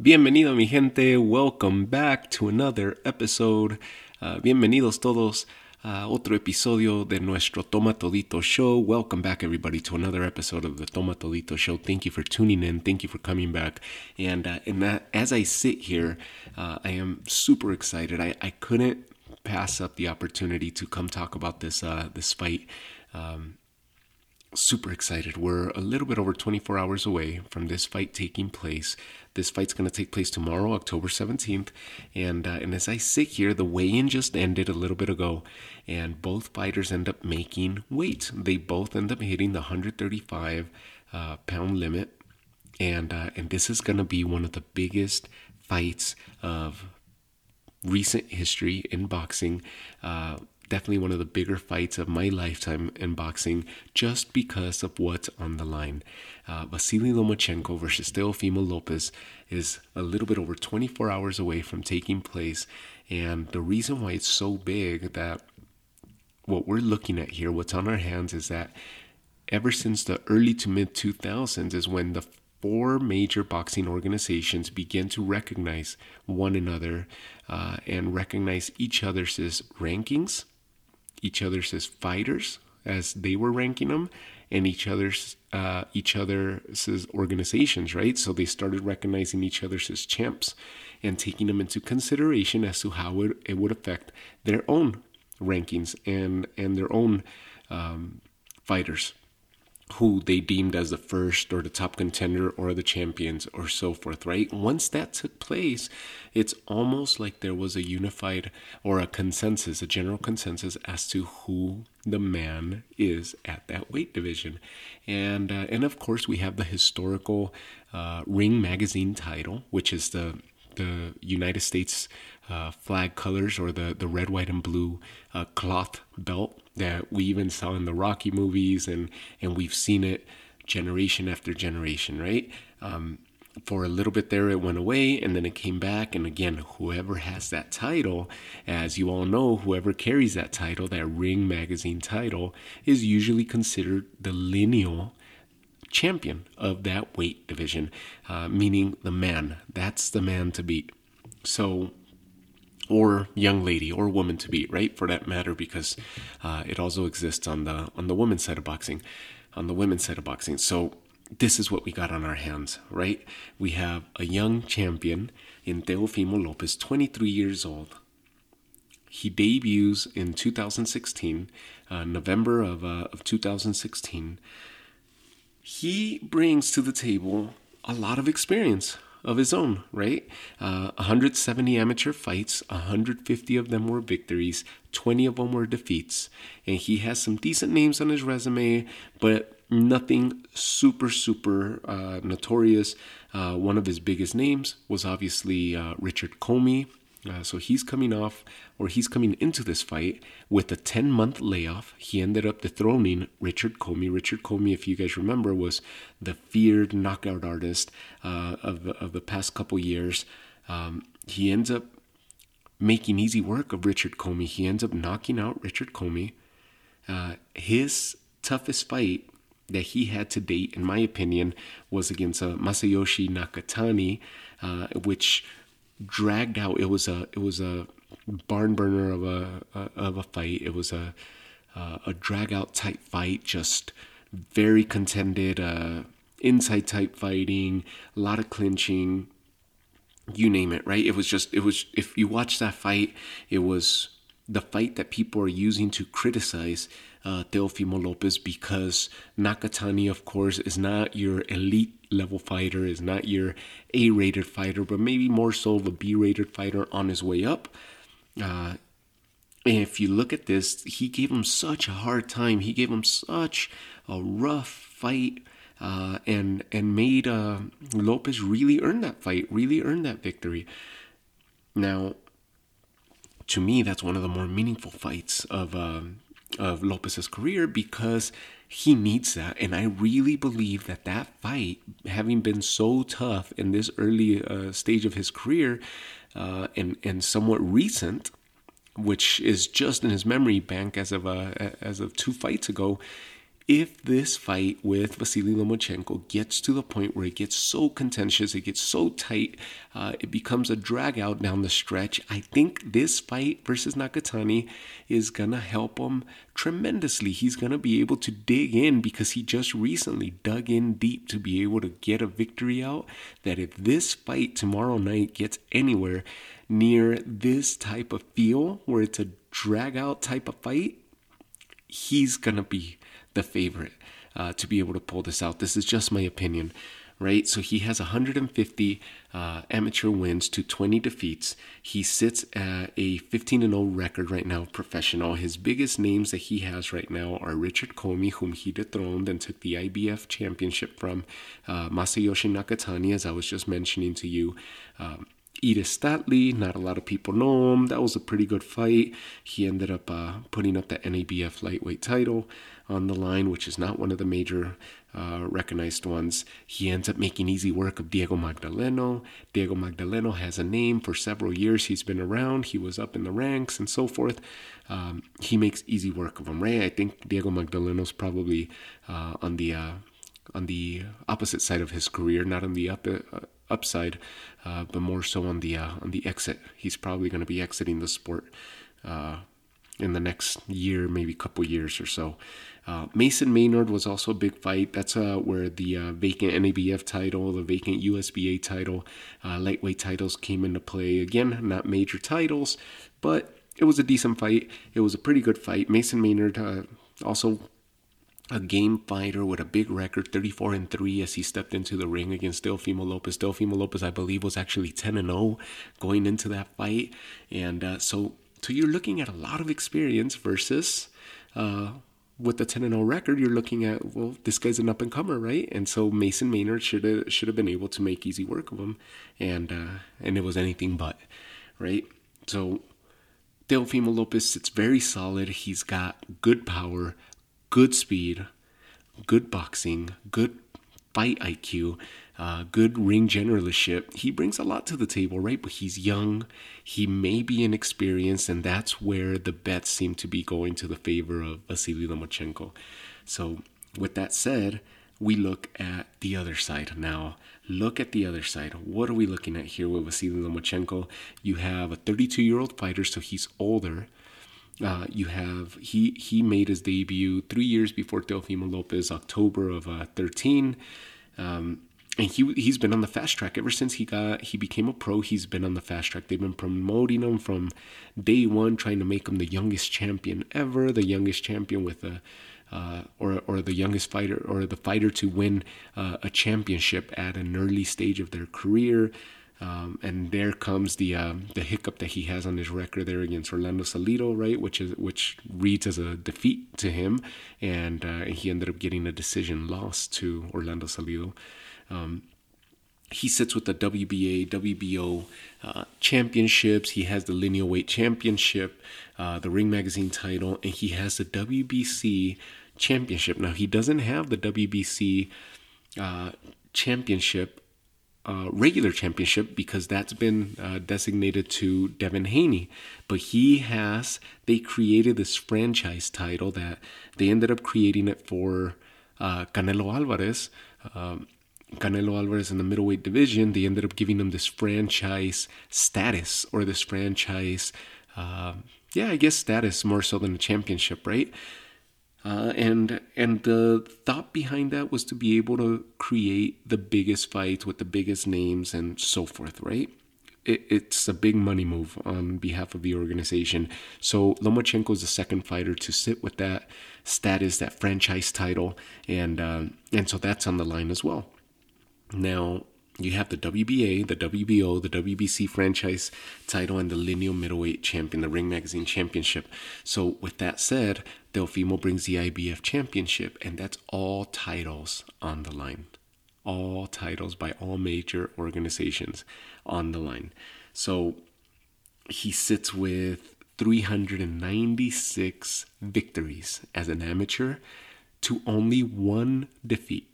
Bienvenido mi gente, welcome back to another episode. Uh, bienvenidos todos a otro episodio de nuestro Toma Todito show. Welcome back everybody to another episode of the Toma Todito show. Thank you for tuning in. Thank you for coming back. And uh, and as I sit here, uh, I am super excited. I, I couldn't pass up the opportunity to come talk about this uh, this fight. Um, super excited. We're a little bit over 24 hours away from this fight taking place. This fight's going to take place tomorrow, October 17th. And, uh, and as I sit here, the weigh in just ended a little bit ago, and both fighters end up making weight. They both end up hitting the 135 uh, pound limit. And, uh, and this is going to be one of the biggest fights of recent history in boxing. Definitely one of the bigger fights of my lifetime in boxing just because of what's on the line. Uh, Vasily Lomachenko versus Teofimo Lopez is a little bit over 24 hours away from taking place. And the reason why it's so big that what we're looking at here, what's on our hands, is that ever since the early to mid 2000s is when the four major boxing organizations began to recognize one another uh, and recognize each other's rankings each other's as fighters as they were ranking them and each other's uh, each other's organizations right? So they started recognizing each other's as champs and taking them into consideration as to how it, it would affect their own rankings and and their own um, fighters who they deemed as the first or the top contender or the champions or so forth, right? Once that took place, it's almost like there was a unified or a consensus, a general consensus as to who the man is at that weight division. And uh, and of course, we have the historical uh, Ring Magazine title, which is the the United States uh, flag colors or the, the red, white, and blue uh, cloth belt that we even saw in the Rocky movies, and and we've seen it generation after generation, right? Um, for a little bit there, it went away, and then it came back. And again, whoever has that title, as you all know, whoever carries that title, that Ring Magazine title, is usually considered the lineal champion of that weight division, uh, meaning the man. That's the man to beat. So or young lady or woman to beat, right? For that matter, because uh, it also exists on the on the women's side of boxing, on the women's side of boxing. So this is what we got on our hands, right? We have a young champion in Teofimo Lopez, 23 years old. He debuts in 2016, uh, November of, uh, of 2016. He brings to the table a lot of experience of his own, right? Uh, 170 amateur fights, 150 of them were victories, 20 of them were defeats. And he has some decent names on his resume, but nothing super, super uh, notorious. Uh, one of his biggest names was obviously uh, Richard Commey. Uh, so he's coming off, or he's coming into this fight with a 10 month layoff. He ended up dethroning Richard Commey. Richard Commey, if you guys remember, was the feared knockout artist uh, of, the, of the past couple years. Um, he ends up making easy work of Richard Commey. He ends up knocking out Richard Commey. Uh, his toughest fight that he had to date, in my opinion, was against uh, Masayoshi Nakatani, uh, which dragged out. It was a it was a barn burner of a, a of a fight. It was a uh, a drag out type fight, just very contended, uh, inside type fighting, a lot of clinching, you name it. Right? It was just it was. If you watch that fight, it was the fight that people are using to criticize uh, Teofimo Lopez because Nakatani, of course, is not your elite level fighter, is not your A rated fighter, but maybe more so of a B rated fighter on his way up. Uh, and if you look at this, he gave him such a hard time. He gave him such a rough fight. Uh, and and made uh, Lopez really earn that fight, really earn that victory. Now, to me, that's one of the more meaningful fights of um, of Lopez's career because he needs that. And I really believe that that fight, having been so tough in this early uh, stage of his career uh, and, and somewhat recent, which is just in his memory bank as of uh, as of two fights ago, if this fight with Vasily Lomachenko gets to the point where it gets so contentious, it gets so tight, uh, it becomes a drag out down the stretch, I think this fight versus Nakatani is going to help him tremendously. He's going to be able to dig in because he just recently dug in deep to be able to get a victory out. That if this fight tomorrow night gets anywhere near this type of feel where it's a drag out type of fight, he's going to be the favorite uh, to be able to pull this out. This is just my opinion, right? So he has 150 uh, amateur wins to 20 defeats. He sits at a 15 0 record right now, professional. His biggest names that he has right now are Richard Commey, whom he dethroned and took the IBF championship from, uh, Masayoshi Nakatani, as I was just mentioning to you. Um, Edis Tatli, not a lot of people know him. That was a pretty good fight. He ended up uh, putting up the NABF lightweight title on the line, which is not one of the major uh, recognized ones. He ends up making easy work of Diego Magdaleno. Diego Magdaleno has a name for several years. He's been around. He was up in the ranks and so forth. Um, he makes easy work of him, right? I think Diego Magdaleno's probably uh, on the uh, on the opposite side of his career, not on the up, uh, upside, uh, but more so on the uh, on the exit. He's probably going to be exiting the sport in the next year, maybe a couple years or so. Uh, Mason Maynard was also a big fight. That's uh, where the uh, vacant NABF title, the vacant USBA title, uh, lightweight titles came into play. Again, not major titles, but it was a decent fight. It was a pretty good fight. Mason Maynard uh, also a game fighter with a big record, 34 and 3, as he stepped into the ring against Teofimo Lopez. Teofimo Lopez, I believe, was actually 10 and 0 going into that fight, and uh, so so you're looking at a lot of experience versus uh, with the 10 and 0 record, you're looking at, well, this guy's an up and comer, right? And so Mason Maynard should have should have been able to make easy work of him, and uh, and it was anything but, right? So Teofimo Lopez sits very solid. He's got good power, good speed, good boxing, good fight IQ, uh, good ring generalship. He brings a lot to the table, right? But he's young. He may be inexperienced, and that's where the bets seem to be going to the favor of Vasily Lomachenko. So, with that said, we look at the other side now. Look at the other side. What are we looking at here with Vasily Lomachenko? You have a 32 year old fighter, so he's older. Uh, you have he he made his debut three years before Teofimo Lopez, October of uh, 13. Um, and he he's been on the fast track ever since he got he became a pro. He's been on the fast track. They've been promoting him from day one, trying to make him the youngest champion ever, the youngest champion with a uh, or or the youngest fighter or the fighter to win uh, a championship at an early stage of their career. Um, and there comes the uh, the hiccup that he has on his record there against Orlando Salido, right? Which is which reads as a defeat to him, and uh, he ended up getting a decision loss to Orlando Salido. Um, he sits with the WBA, WBO uh, championships. He has the lineal weight championship, uh, the Ring Magazine title, and he has the WBC championship. Now he doesn't have the WBC uh, championship, uh, regular championship, because that's been uh, designated to Devin Haney. But he has. They created this franchise title that they ended up creating it for uh, Canelo Alvarez. Um, Canelo Alvarez in the middleweight division, they ended up giving him this franchise status or this franchise, uh, yeah, I guess status more so than a championship, right? Uh, and and the thought behind that was to be able to create the biggest fights with the biggest names and so forth, right? It, it's a big money move on behalf of the organization. So Lomachenko is the second fighter to sit with that status, that franchise title, and uh, and so that's on the line as well. Now, you have the WBA, the WBO, the WBC franchise title, and the lineal middleweight champion, the Ring Magazine Championship. So, with that said, Teofimo brings the IBF Championship, and that's all titles on the line. All titles by all major organizations on the line. So, he sits with 396 victories as an amateur to only one defeat.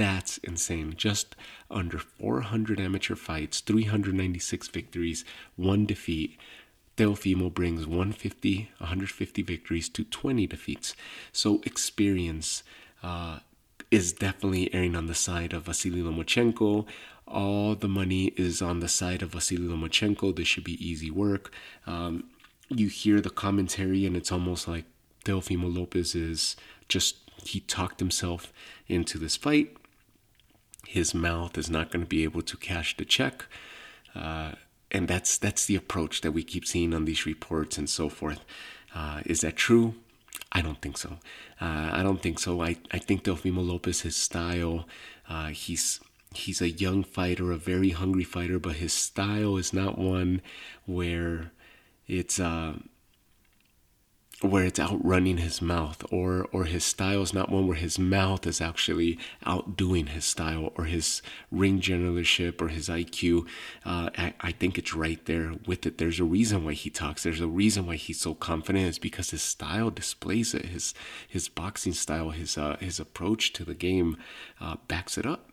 That's insane. Just under 400 amateur fights, 396 victories, one defeat, Teofimo brings 150, 150 victories to 20 defeats. So experience uh, is definitely erring on the side of Vasily Lomachenko. All the money is on the side of Vasily Lomachenko. This should be easy work. Um, you hear the commentary, and it's almost like Teofimo Lopez is just, he talked himself into this fight. His mouth is not going to be able to cash the check. Uh, and that's that's the approach that we keep seeing on these reports and so forth. Uh, is that true? I don't think so. Uh, I don't think so. I, I think Teofimo Lopez, his style, uh, he's he's a young fighter, a very hungry fighter, but his style is not one where it's uh, where it's outrunning his mouth or or his style is not one where his mouth is actually outdoing his style or his ring generalship or his IQ uh, I, I, think it's right there with it. There's a reason why he talks. There's a reason why he's so confident. It's because his style displays it. His his boxing style his uh, his approach to the game uh, backs it up.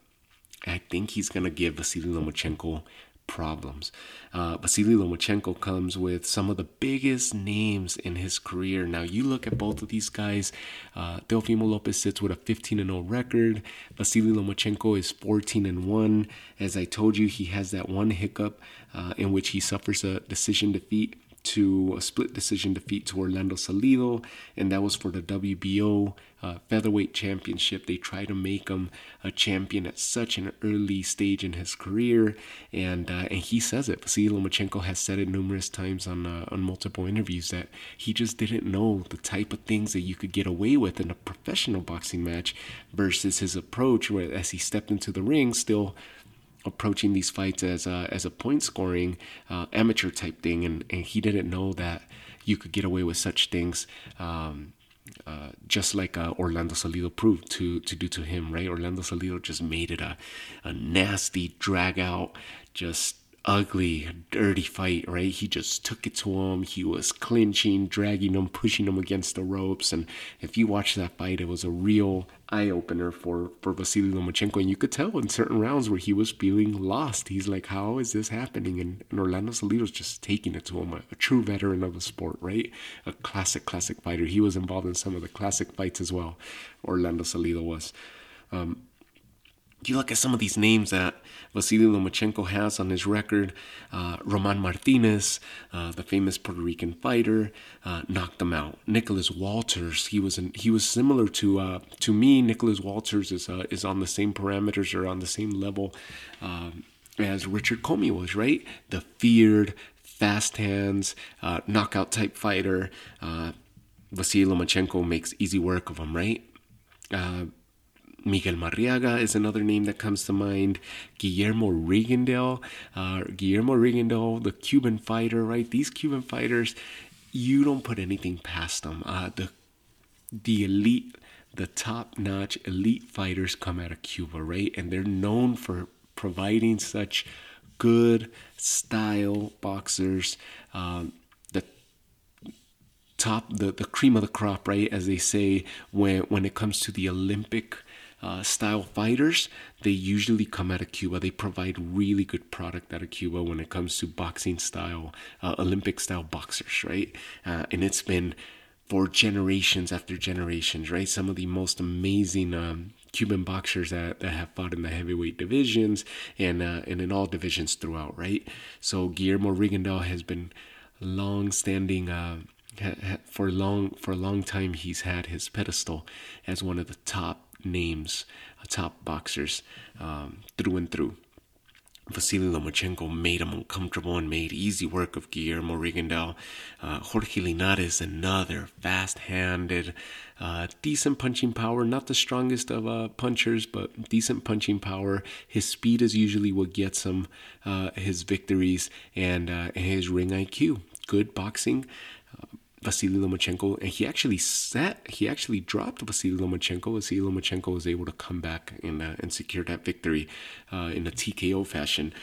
I think he's gonna give Vasily Lomachenko problems. Uh, Vasily Lomachenko comes with some of the biggest names in his career. Now, you look at both of these guys. Uh, Teofimo Lopez sits with a 15 0 record. Vasily Lomachenko is 14 and 1. As I told you, he has that one hiccup uh, in which he suffers a decision defeat to a split decision defeat to Orlando Salido, and that was for the WBO uh, featherweight championship. They try to make him a champion at such an early stage in his career, and uh, and he says it. Vasily Lomachenko has said it numerous times on uh, on multiple interviews that he just didn't know the type of things that you could get away with in a professional boxing match versus his approach, where as he stepped into the ring, still approaching these fights as a, as a point scoring uh, amateur type thing, and, and he didn't know that you could get away with such things. Um, uh, just like uh, Orlando Salido proved to to do to him, right? Orlando Salido just made it a, a nasty drag out, just ugly, dirty fight, right? He just took it to him. He was clinching, dragging him, pushing him against the ropes. And if you watch that fight, it was a real eye opener for, for Vasily Lomachenko. And you could tell in certain rounds where he was feeling lost. He's like, how is this happening? And, and Orlando Salido's just taking it to him, a, a true veteran of the sport, right? A classic, classic fighter. He was involved in some of the classic fights as well. Orlando Salido was. Um, you look at some of these names that Vasily Lomachenko has on his record. Uh, Roman Martinez, uh, the famous Puerto Rican fighter, uh, knocked him out. Nicholas Walters, he was he was similar to uh, to me. Nicholas Walters is uh, is on the same parameters or on the same level um, as Richard Commey was. Right, the feared, fast hands, knockout type fighter. Vasily Lomachenko makes easy work of him. Right. Miguel Marriaga is another name that comes to mind. Guillermo Rigondeaux, uh, Guillermo Rigondeaux, the Cuban fighter, right? These Cuban fighters, you don't put anything past them. Uh, the the elite, the top notch elite fighters come out of Cuba, right? And they're known for providing such good style boxers. Um, the top, the, the cream of the crop, right? As they say, when when it comes to the Olympic uh, style fighters, they usually come out of Cuba. They provide really good product out of Cuba when it comes to boxing style, uh, Olympic style boxers, right? Uh, and it's been for generations after generations, right? Some of the most amazing um, Cuban boxers that, that have fought in the heavyweight divisions and uh, and in all divisions throughout, right? So Guillermo Rigondeaux has been long-standing. Uh, for long for a long time, he's had his pedestal as one of the top names, uh, top boxers um, through and through. Vasily Lomachenko made him uncomfortable and made easy work of Guillermo Rigondeaux. Uh, Jorge Linares, another fast-handed, uh, decent punching power. Not the strongest of uh, punchers, but decent punching power. His speed is usually what gets him uh, his victories and, uh, and his ring IQ. Good boxing. Vasily Lomachenko, and he actually set, he actually dropped Vasily Lomachenko. Vasily Lomachenko was able to come back and, uh, and secure that victory uh, in a TKO fashion.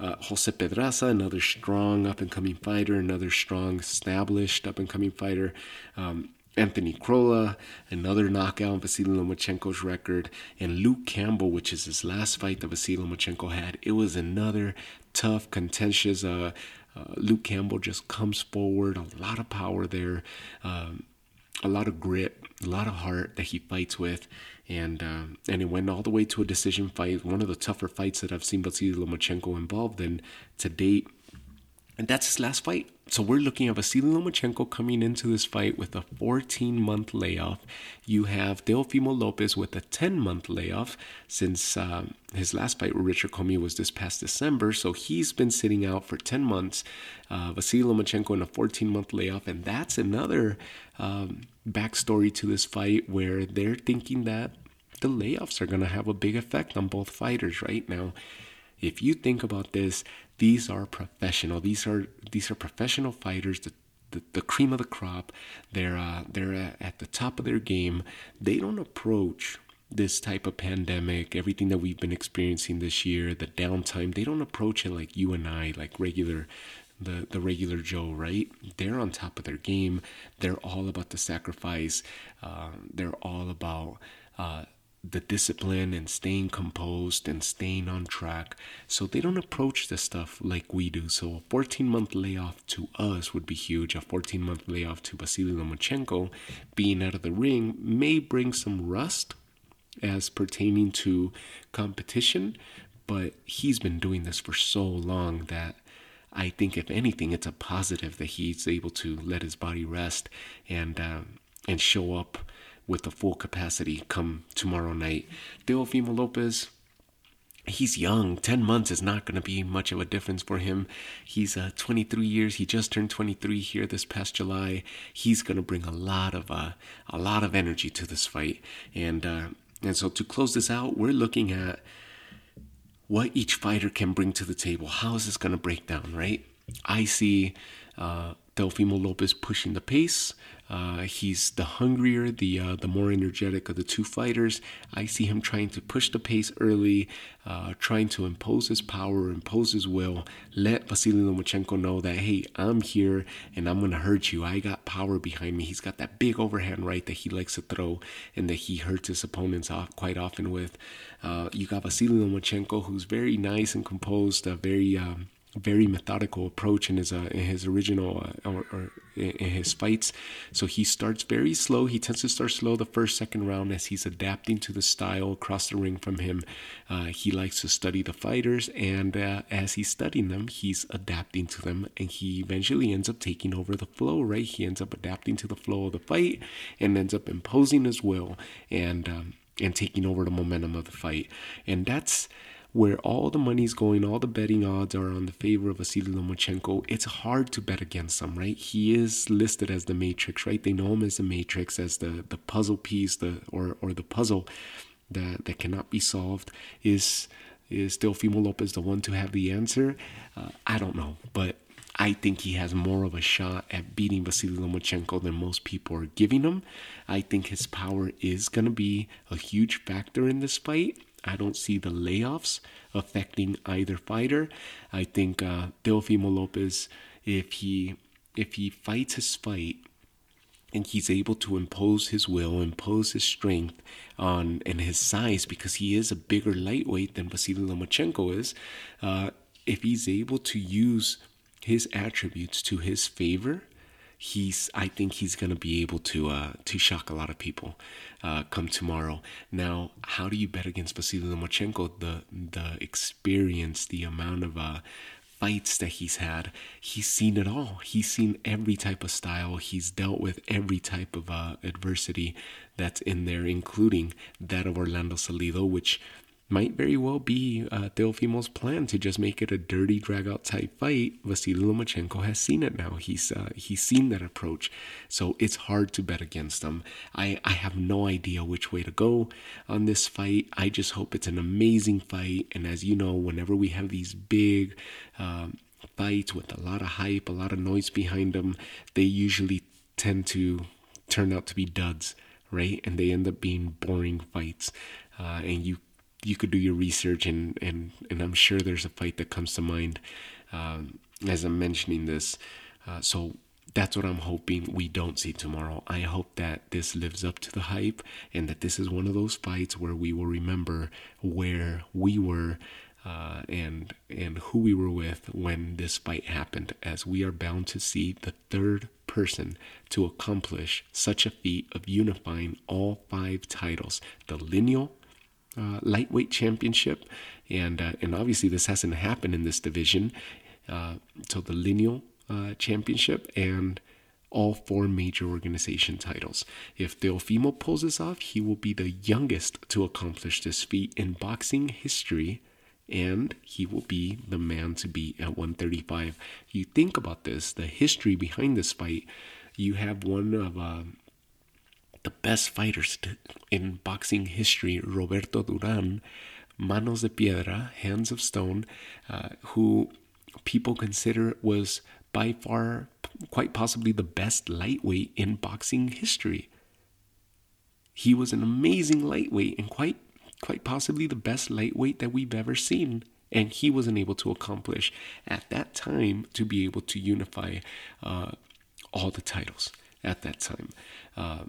Uh, Jose Pedraza, another strong up and coming fighter, another strong established up and coming fighter. Um, Anthony Crolla, another knockout on Vasily Lomachenko's record, and Luke Campbell, which is his last fight that Vasily Lomachenko had. It was another tough, contentious uh, uh, Luke Campbell just comes forward, a lot of power there, um, a lot of grit, a lot of heart that he fights with, and um, and it went all the way to a decision fight, one of the tougher fights that I've seen Vasily Lomachenko involved in to date. And that's his last fight. So we're looking at Vasily Lomachenko coming into this fight with a 14 month layoff. You have Teofimo Lopez with a 10 month layoff since uh, his last fight with Richard Commey was this past December. So he's been sitting out for 10 months. Uh, Vasily Lomachenko in a 14 month layoff. And that's another um, backstory to this fight where they're thinking that the layoffs are going to have a big effect on both fighters right now. If you think about this, these are professional. These are these are professional fighters. The the, the cream of the crop. They're uh, they're at the top of their game. They don't approach this type of pandemic, everything that we've been experiencing this year, the downtime. They don't approach it like you and I, like regular the the regular Joe, right? They're on top of their game. They're all about the sacrifice. Uh, they're all about uh, the discipline and staying composed and staying on track. So they don't approach this stuff like we do. So a 14 month layoff to us would be huge. A 14 month layoff to Vasily Lomachenko being out of the ring may bring some rust as pertaining to competition, but he's been doing this for so long that I think if anything, it's a positive that he's able to let his body rest and uh, and show up with the full capacity come tomorrow night. Teofimo Lopez, he's young. 10 months is not going to be much of a difference for him. He's uh, 23 years. He just turned 23 here this past July. He's going to bring a lot of uh, a lot of energy to this fight. And uh, and so to close this out, we're looking at what each fighter can bring to the table. How is this going to break down, right? I see uh, Teofimo Lopez pushing the pace. Uh, he's the hungrier, the uh, the more energetic of the two fighters. I see him trying to push the pace early, uh, trying to impose his power, impose his will. Let Vasily Lomachenko know that hey, I'm here and I'm gonna hurt you. I got power behind me. He's got that big overhand right that he likes to throw and that he hurts his opponents off quite often with. Uh, you got Vasily Lomachenko, who's very nice and composed, very um, very methodical approach in his uh, in his original uh, or, or, in his fights. So he starts very slow. He tends to start slow the first second round as he's adapting to the style across the ring from him. Uh, he likes to study the fighters, and uh, as he's studying them, he's adapting to them, and he eventually ends up taking over the flow. Right? He ends up adapting to the flow of the fight and ends up imposing his will and um, and taking over the momentum of the fight. And that's where all the money's going, all the betting odds are on the favor of Vasily Lomachenko, it's hard to bet against him, right? He is listed as the Matrix, right? They know him as the Matrix, as the, the puzzle piece, the or or the puzzle that that cannot be solved. Is is Teofimo Lopez the one to have the answer? Uh, I don't know, but I think he has more of a shot at beating Vasily Lomachenko than most people are giving him. I think his power is going to be a huge factor in this fight. I don't see the layoffs affecting either fighter. I think uh, Teofimo Lopez, if he if he fights his fight and he's able to impose his will, impose his strength on and his size because he is a bigger lightweight than Vasily Lomachenko is. Uh, if he's able to use his attributes to his favor, he's I think he's gonna be able to uh, to shock a lot of people uh, come tomorrow. Now, how do you bet against Vasily Lomachenko? The the experience, the amount of uh, fights that he's had, he's seen it all. He's seen every type of style. He's dealt with every type of uh, adversity that's in there, including that of Orlando Salido, which might very well be uh, Teofimo's plan to just make it a dirty drag out type fight. Vasily Lomachenko has seen it now. He's uh, he's seen that approach, so it's hard to bet against him. I I have no idea which way to go on this fight. I just hope it's an amazing fight. And as you know, whenever we have these big um, fights with a lot of hype, a lot of noise behind them, they usually tend to turn out to be duds, right? And they end up being boring fights. Uh, and you you could do your research and and and I'm sure there's a fight that comes to mind um, as I'm mentioning this. Uh, so that's what I'm hoping we don't see tomorrow. I hope that this lives up to the hype and that this is one of those fights where we will remember where we were uh, and and who we were with when this fight happened, as we are bound to see the third person to accomplish such a feat of unifying all five titles: the lineal uh, lightweight championship, and uh, and obviously this hasn't happened in this division. Uh, so the lineal uh, championship and all four major organization titles. If Teofimo pulls this off, he will be the youngest to accomplish this feat in boxing history, and he will be the man to beat at 135. You think about this, the history behind this fight. You have one of uh, the best fighters in boxing history, Roberto Duran, Manos de Piedra, Hands of Stone, uh, who people consider was by far, quite possibly, the best lightweight in boxing history. He was an amazing lightweight and quite, quite possibly the best lightweight that we've ever seen. And he wasn't able to accomplish at that time to be able to unify uh, all the titles at that time. Uh,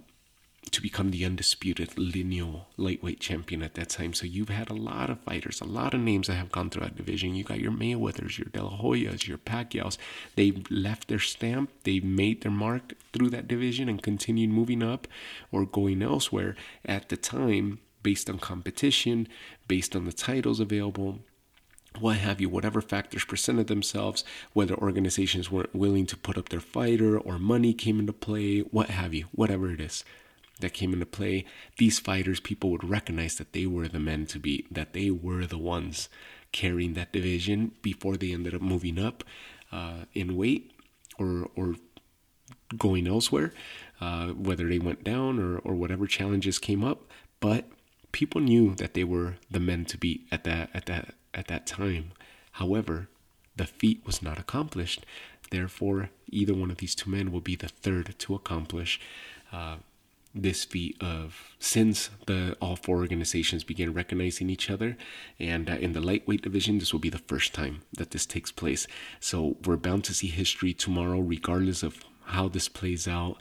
to become the undisputed lineal lightweight champion at that time. So you've had a lot of fighters, a lot of names that have gone through that division. You got your Mayweathers, your De La Hoyas, your Pacquiao's. They've left their stamp, they've made their mark through that division and continued moving up or going elsewhere at the time based on competition, based on the titles available, what have you, whatever factors presented themselves, whether organizations weren't willing to put up their fighter or money came into play, what have you, whatever it is that came into play, these fighters, people would recognize that they were the men to beat, that they were the ones carrying that division before they ended up moving up uh, in weight or or going elsewhere, uh, whether they went down or, or whatever challenges came up. But people knew that they were the men to beat at that at that at that time. However, the feat was not accomplished. Therefore, either one of these two men will be the third to accomplish uh, this feat of since the all four organizations began recognizing each other and uh, in the lightweight division this will be the first time that this takes place. So we're bound to see history tomorrow regardless of how this plays out.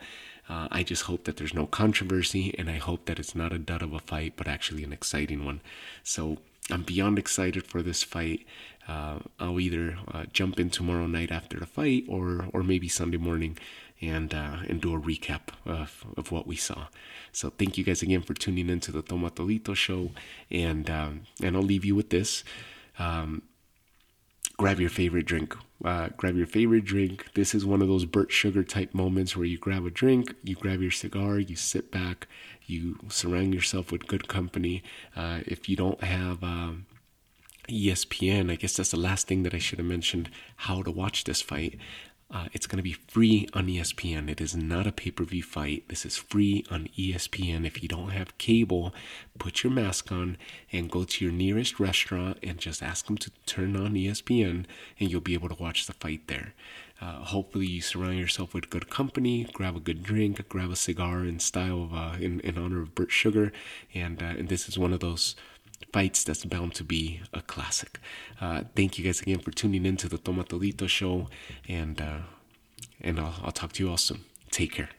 Uh, I just hope that there's no controversy and I hope that it's not a dud of a fight but actually an exciting one. So I'm beyond excited for this fight. Uh, I'll either uh, jump in tomorrow night after the fight or or maybe Sunday morning and uh, and do a recap of, of what we saw. So thank you guys again for tuning into the Tomatolito show, and um, and I'll leave you with this. Um, grab your favorite drink. Uh, grab your favorite drink. This is one of those Bert Sugar type moments where you grab a drink, you grab your cigar, you sit back, you surround yourself with good company. Uh, if you don't have um, ESPN, I guess that's the last thing that I should have mentioned how to watch this fight. Uh, it's going to be free on ESPN. It is not a pay per view fight. This is free on ESPN. If you don't have cable, put your mask on and go to your nearest restaurant and just ask them to turn on ESPN, and you'll be able to watch the fight there. Uh, hopefully, you surround yourself with good company, grab a good drink, grab a cigar in style of uh, in, in honor of Bert Sugar, and uh, and this is one of those fights that's bound to be a classic. Uh, thank you guys again for tuning in to the Tomatolito show, and uh, and I'll, I'll talk to you all soon. Take care.